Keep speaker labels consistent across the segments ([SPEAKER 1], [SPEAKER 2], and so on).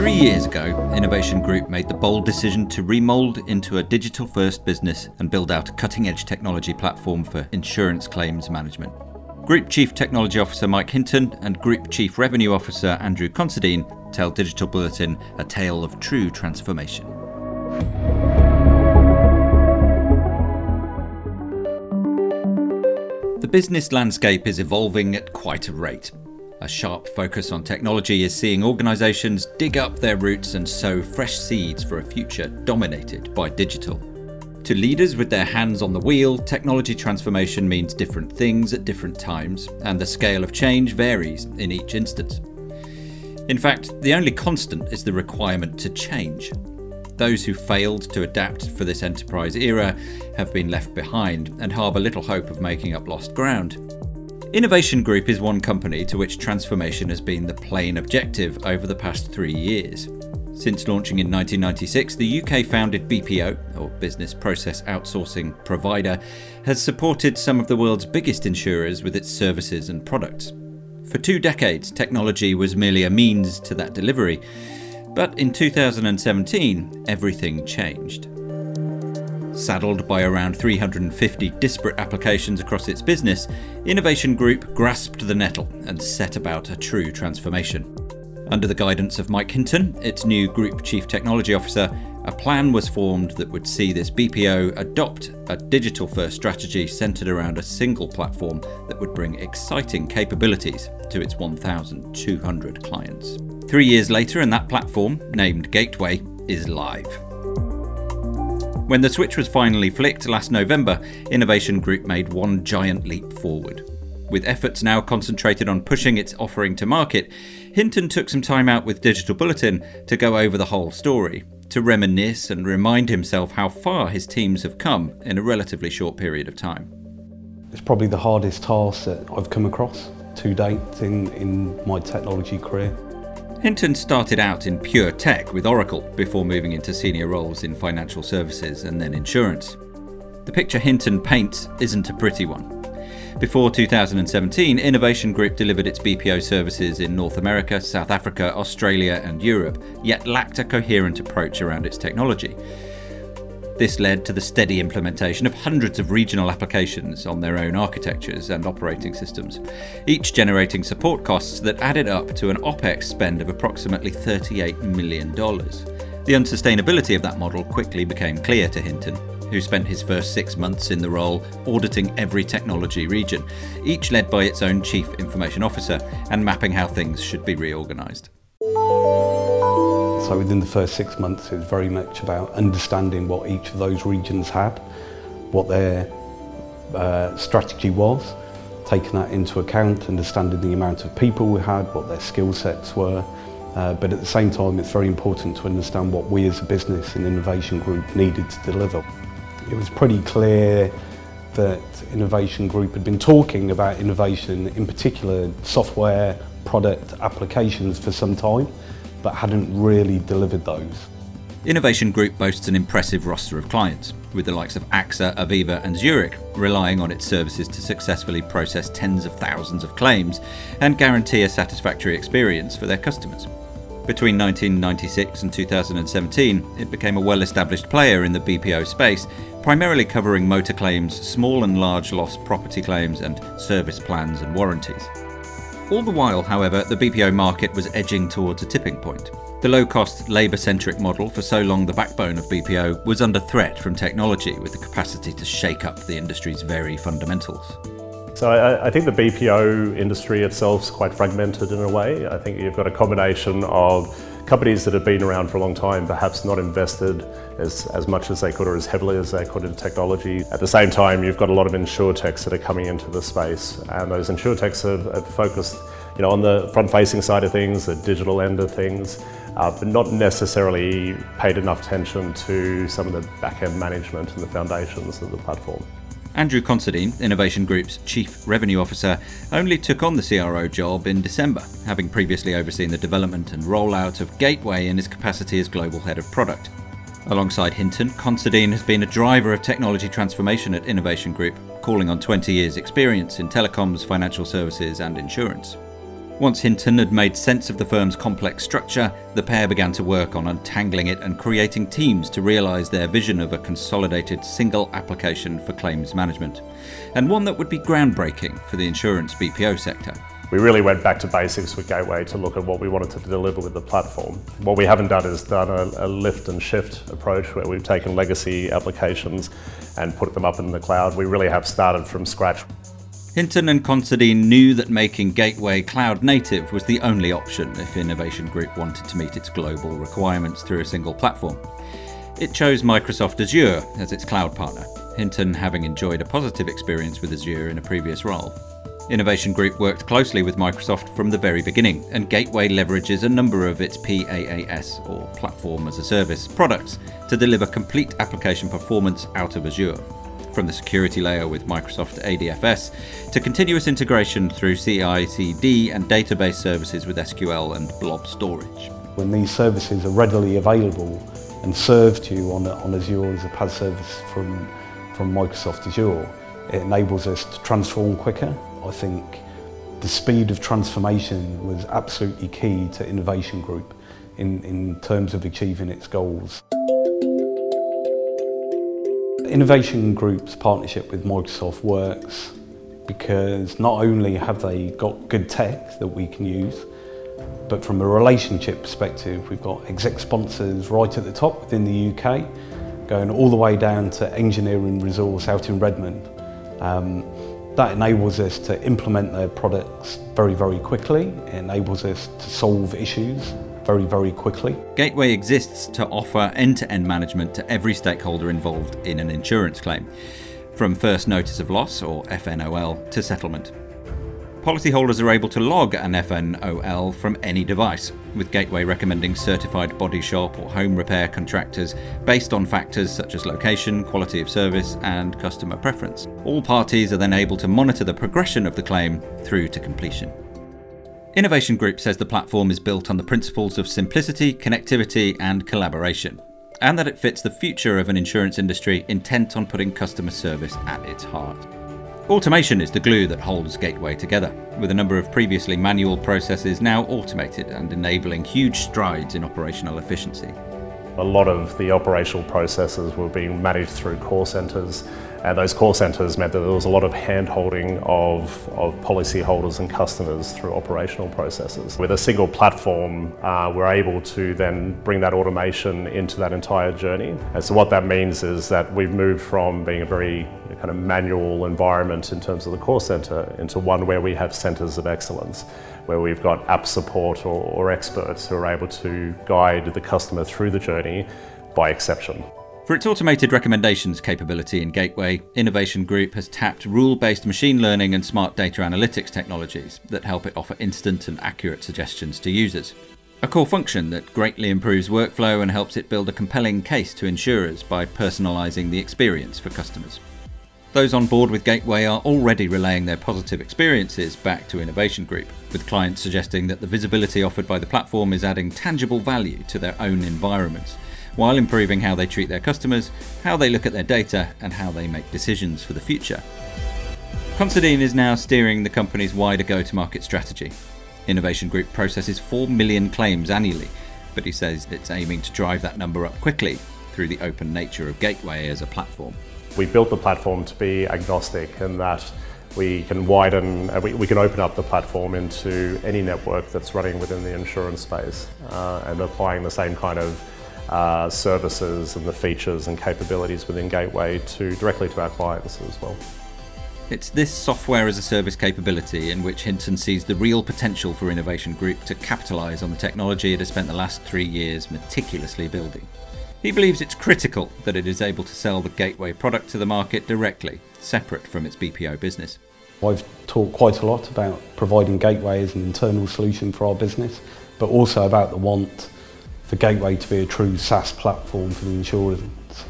[SPEAKER 1] Three years ago, Innovation Group made the bold decision to remold into a digital first business and build out a cutting edge technology platform for insurance claims management. Group Chief Technology Officer Mike Hinton and Group Chief Revenue Officer Andrew Considine tell Digital Bulletin a tale of true transformation. The business landscape is evolving at quite a rate. A sharp focus on technology is seeing organisations dig up their roots and sow fresh seeds for a future dominated by digital. To leaders with their hands on the wheel, technology transformation means different things at different times, and the scale of change varies in each instance. In fact, the only constant is the requirement to change. Those who failed to adapt for this enterprise era have been left behind and harbour little hope of making up lost ground. Innovation Group is one company to which transformation has been the plain objective over the past three years. Since launching in 1996, the UK founded BPO, or Business Process Outsourcing Provider, has supported some of the world's biggest insurers with its services and products. For two decades, technology was merely a means to that delivery. But in 2017, everything changed. Saddled by around 350 disparate applications across its business, Innovation Group grasped the nettle and set about a true transformation. Under the guidance of Mike Hinton, its new Group Chief Technology Officer, a plan was formed that would see this BPO adopt a digital first strategy centred around a single platform that would bring exciting capabilities to its 1,200 clients. Three years later, and that platform, named Gateway, is live. When the switch was finally flicked last November, Innovation Group made one giant leap forward. With efforts now concentrated on pushing its offering to market, Hinton took some time out with Digital Bulletin to go over the whole story, to reminisce and remind himself how far his teams have come in a relatively short period of time.
[SPEAKER 2] It's probably the hardest task that I've come across to date in, in my technology career.
[SPEAKER 1] Hinton started out in pure tech with Oracle before moving into senior roles in financial services and then insurance. The picture Hinton paints isn't a pretty one. Before 2017, Innovation Group delivered its BPO services in North America, South Africa, Australia, and Europe, yet lacked a coherent approach around its technology. This led to the steady implementation of hundreds of regional applications on their own architectures and operating systems, each generating support costs that added up to an OPEX spend of approximately $38 million. The unsustainability of that model quickly became clear to Hinton, who spent his first six months in the role auditing every technology region, each led by its own chief information officer, and mapping how things should be reorganised.
[SPEAKER 2] So within the first six months, it was very much about understanding what each of those regions had, what their uh, strategy was, taking that into account, understanding the amount of people we had, what their skill sets were. Uh, but at the same time, it's very important to understand what we as a business and innovation group needed to deliver. It was pretty clear that Innovation Group had been talking about innovation, in particular software, product applications for some time but hadn't really delivered those.
[SPEAKER 1] Innovation Group boasts an impressive roster of clients, with the likes of AXA, Aviva, and Zurich relying on its services to successfully process tens of thousands of claims and guarantee a satisfactory experience for their customers. Between 1996 and 2017, it became a well established player in the BPO space, primarily covering motor claims, small and large loss property claims, and service plans and warranties. All the while, however, the BPO market was edging towards a tipping point. The low cost, labour centric model, for so long the backbone of BPO, was under threat from technology with the capacity to shake up the industry's very fundamentals.
[SPEAKER 3] So I, I think the BPO industry itself is quite fragmented in a way. I think you've got a combination of companies that have been around for a long time, perhaps not invested as, as much as they could or as heavily as they could in technology. At the same time, you've got a lot of insurtechs that are coming into the space, and those insurtechs have, have focused you know, on the front-facing side of things, the digital end of things, uh, but not necessarily paid enough attention to some of the back-end management and the foundations of the platform.
[SPEAKER 1] Andrew Considine, Innovation Group's Chief Revenue Officer, only took on the CRO job in December, having previously overseen the development and rollout of Gateway in his capacity as Global Head of Product. Alongside Hinton, Considine has been a driver of technology transformation at Innovation Group, calling on 20 years' experience in telecoms, financial services, and insurance. Once Hinton had made sense of the firm's complex structure, the pair began to work on untangling it and creating teams to realise their vision of a consolidated single application for claims management, and one that would be groundbreaking for the insurance BPO sector.
[SPEAKER 3] We really went back to basics with Gateway to look at what we wanted to deliver with the platform. What we haven't done is done a, a lift and shift approach where we've taken legacy applications and put them up in the cloud. We really have started from scratch.
[SPEAKER 1] Hinton and Considine knew that making Gateway cloud native was the only option if Innovation Group wanted to meet its global requirements through a single platform. It chose Microsoft Azure as its cloud partner, Hinton having enjoyed a positive experience with Azure in a previous role. Innovation Group worked closely with Microsoft from the very beginning, and Gateway leverages a number of its PaaS, or Platform as a Service, products to deliver complete application performance out of Azure from the security layer with Microsoft ADFS to continuous integration through CI CD and database services with SQL and blob storage.
[SPEAKER 2] When these services are readily available and served to you on, on Azure as a PaaS service from, from Microsoft Azure, it enables us to transform quicker. I think the speed of transformation was absolutely key to Innovation Group in, in terms of achieving its goals. Innovation Group's partnership with Microsoft works because not only have they got good tech that we can use, but from a relationship perspective, we've got exec sponsors right at the top within the UK, going all the way down to engineering resource out in Redmond. Um, that enables us to implement their products very, very quickly. It enables us to solve issues very, very quickly.
[SPEAKER 1] Gateway exists to offer end to end management to every stakeholder involved in an insurance claim, from first notice of loss, or FNOL, to settlement. Policyholders are able to log an FNOL from any device, with Gateway recommending certified body shop or home repair contractors based on factors such as location, quality of service, and customer preference. All parties are then able to monitor the progression of the claim through to completion. Innovation Group says the platform is built on the principles of simplicity, connectivity, and collaboration, and that it fits the future of an insurance industry intent on putting customer service at its heart. Automation is the glue that holds Gateway together, with a number of previously manual processes now automated and enabling huge strides in operational efficiency.
[SPEAKER 3] A lot of the operational processes were being managed through call centres and those call centres meant that there was a lot of hand-holding of, of policyholders and customers through operational processes. With a single platform, uh, we're able to then bring that automation into that entire journey. And so what that means is that we've moved from being a very kind of manual environment in terms of the call centre into one where we have centres of excellence, where we've got app support or, or experts who are able to guide the customer through the journey by exception.
[SPEAKER 1] For its automated recommendations capability in Gateway, Innovation Group has tapped rule based machine learning and smart data analytics technologies that help it offer instant and accurate suggestions to users. A core function that greatly improves workflow and helps it build a compelling case to insurers by personalising the experience for customers. Those on board with Gateway are already relaying their positive experiences back to Innovation Group, with clients suggesting that the visibility offered by the platform is adding tangible value to their own environments while improving how they treat their customers, how they look at their data, and how they make decisions for the future. Considine is now steering the company's wider go to market strategy. Innovation Group processes 4 million claims annually, but he says it's aiming to drive that number up quickly through the open nature of Gateway as a platform.
[SPEAKER 3] We built the platform to be agnostic and that we can widen, uh, we, we, can open up the platform into any network that's running within the insurance space uh, and applying the same kind of uh, services and the features and capabilities within Gateway to directly to our clients as well.
[SPEAKER 1] It's this software as a service capability in which Hinton sees the real potential for Innovation Group to capitalise on the technology it has spent the last three years meticulously building. He believes it's critical that it is able to sell the Gateway product to the market directly, separate from its BPO business.
[SPEAKER 2] I've talked quite a lot about providing Gateway as an internal solution for our business, but also about the want the gateway to be a true SaaS platform for the insurance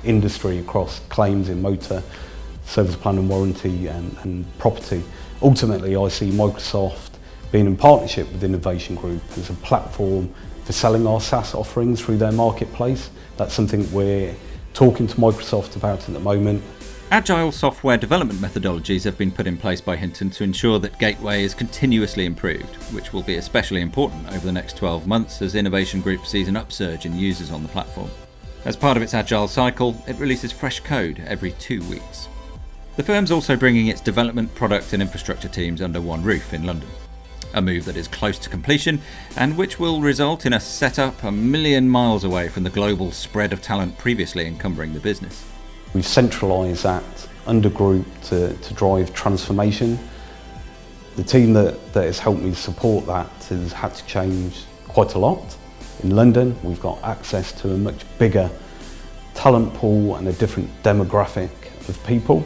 [SPEAKER 2] industry across claims in motor, service plan and warranty and, and property. Ultimately, I see Microsoft being in partnership with Innovation Group as a platform for selling our SaaS offerings through their marketplace. That's something we're talking to Microsoft about at the moment.
[SPEAKER 1] Agile software development methodologies have been put in place by Hinton to ensure that Gateway is continuously improved, which will be especially important over the next 12 months as Innovation Group sees an upsurge in users on the platform. As part of its Agile cycle, it releases fresh code every two weeks. The firm's also bringing its development, product, and infrastructure teams under one roof in London. A move that is close to completion and which will result in a setup a million miles away from the global spread of talent previously encumbering the business.
[SPEAKER 2] We've centralised that under group to, to drive transformation. The team that, that has helped me support that has had to change quite a lot. In London, we've got access to a much bigger talent pool and a different demographic of people.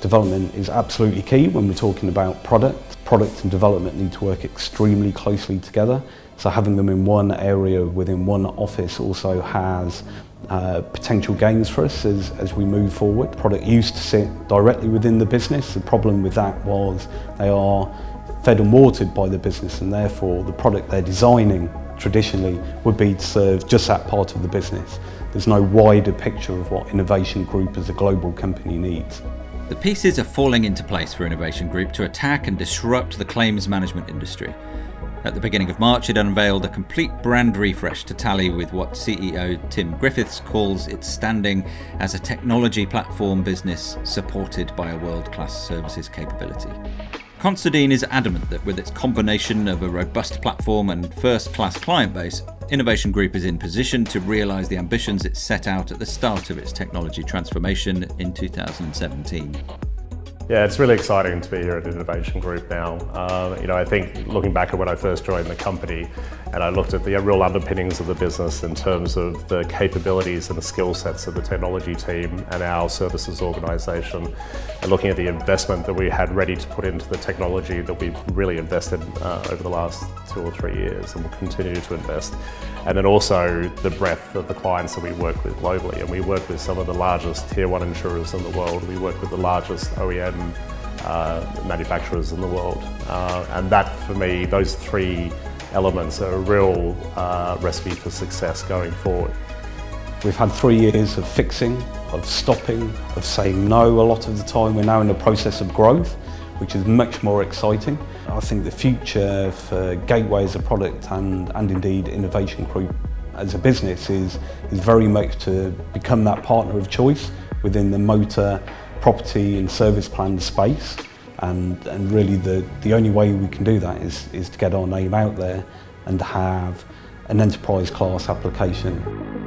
[SPEAKER 2] Development is absolutely key when we're talking about product. Product and development need to work extremely closely together. So having them in one area within one office also has uh, potential gains for us as, as we move forward. Product used to sit directly within the business. The problem with that was they are fed and watered by the business and therefore the product they're designing traditionally would be to serve just that part of the business. There's no wider picture of what Innovation Group as a global company needs.
[SPEAKER 1] The pieces are falling into place for Innovation Group to attack and disrupt the claims management industry. At the beginning of March, it unveiled a complete brand refresh to tally with what CEO Tim Griffiths calls its standing as a technology platform business supported by a world class services capability. Considine is adamant that with its combination of a robust platform and first class client base, Innovation Group is in position to realise the ambitions it set out at the start of its technology transformation in 2017.
[SPEAKER 3] Yeah, it's really exciting to be here at Innovation Group now. Uh, you know, I think looking back at when I first joined the company, and I looked at the real underpinnings of the business in terms of the capabilities and the skill sets of the technology team and our services organisation, and looking at the investment that we had ready to put into the technology that we've really invested uh, over the last two or three years, and will continue to invest, and then also the breadth of the clients that we work with globally, and we work with some of the largest tier one insurers in the world. We work with the largest Uh, manufacturers in the world. Uh, and that, for me, those three elements are a real uh, recipe for success going forward.
[SPEAKER 2] We've had three years of fixing, of stopping, of saying no a lot of the time. We're now in the process of growth, which is much more exciting. I think the future for Gateway as a product and, and indeed Innovation Group as a business is, is very much to become that partner of choice within the motor property and service plan space. And, and really the, the only way we can do that is, is to get our name out there and have an enterprise class application.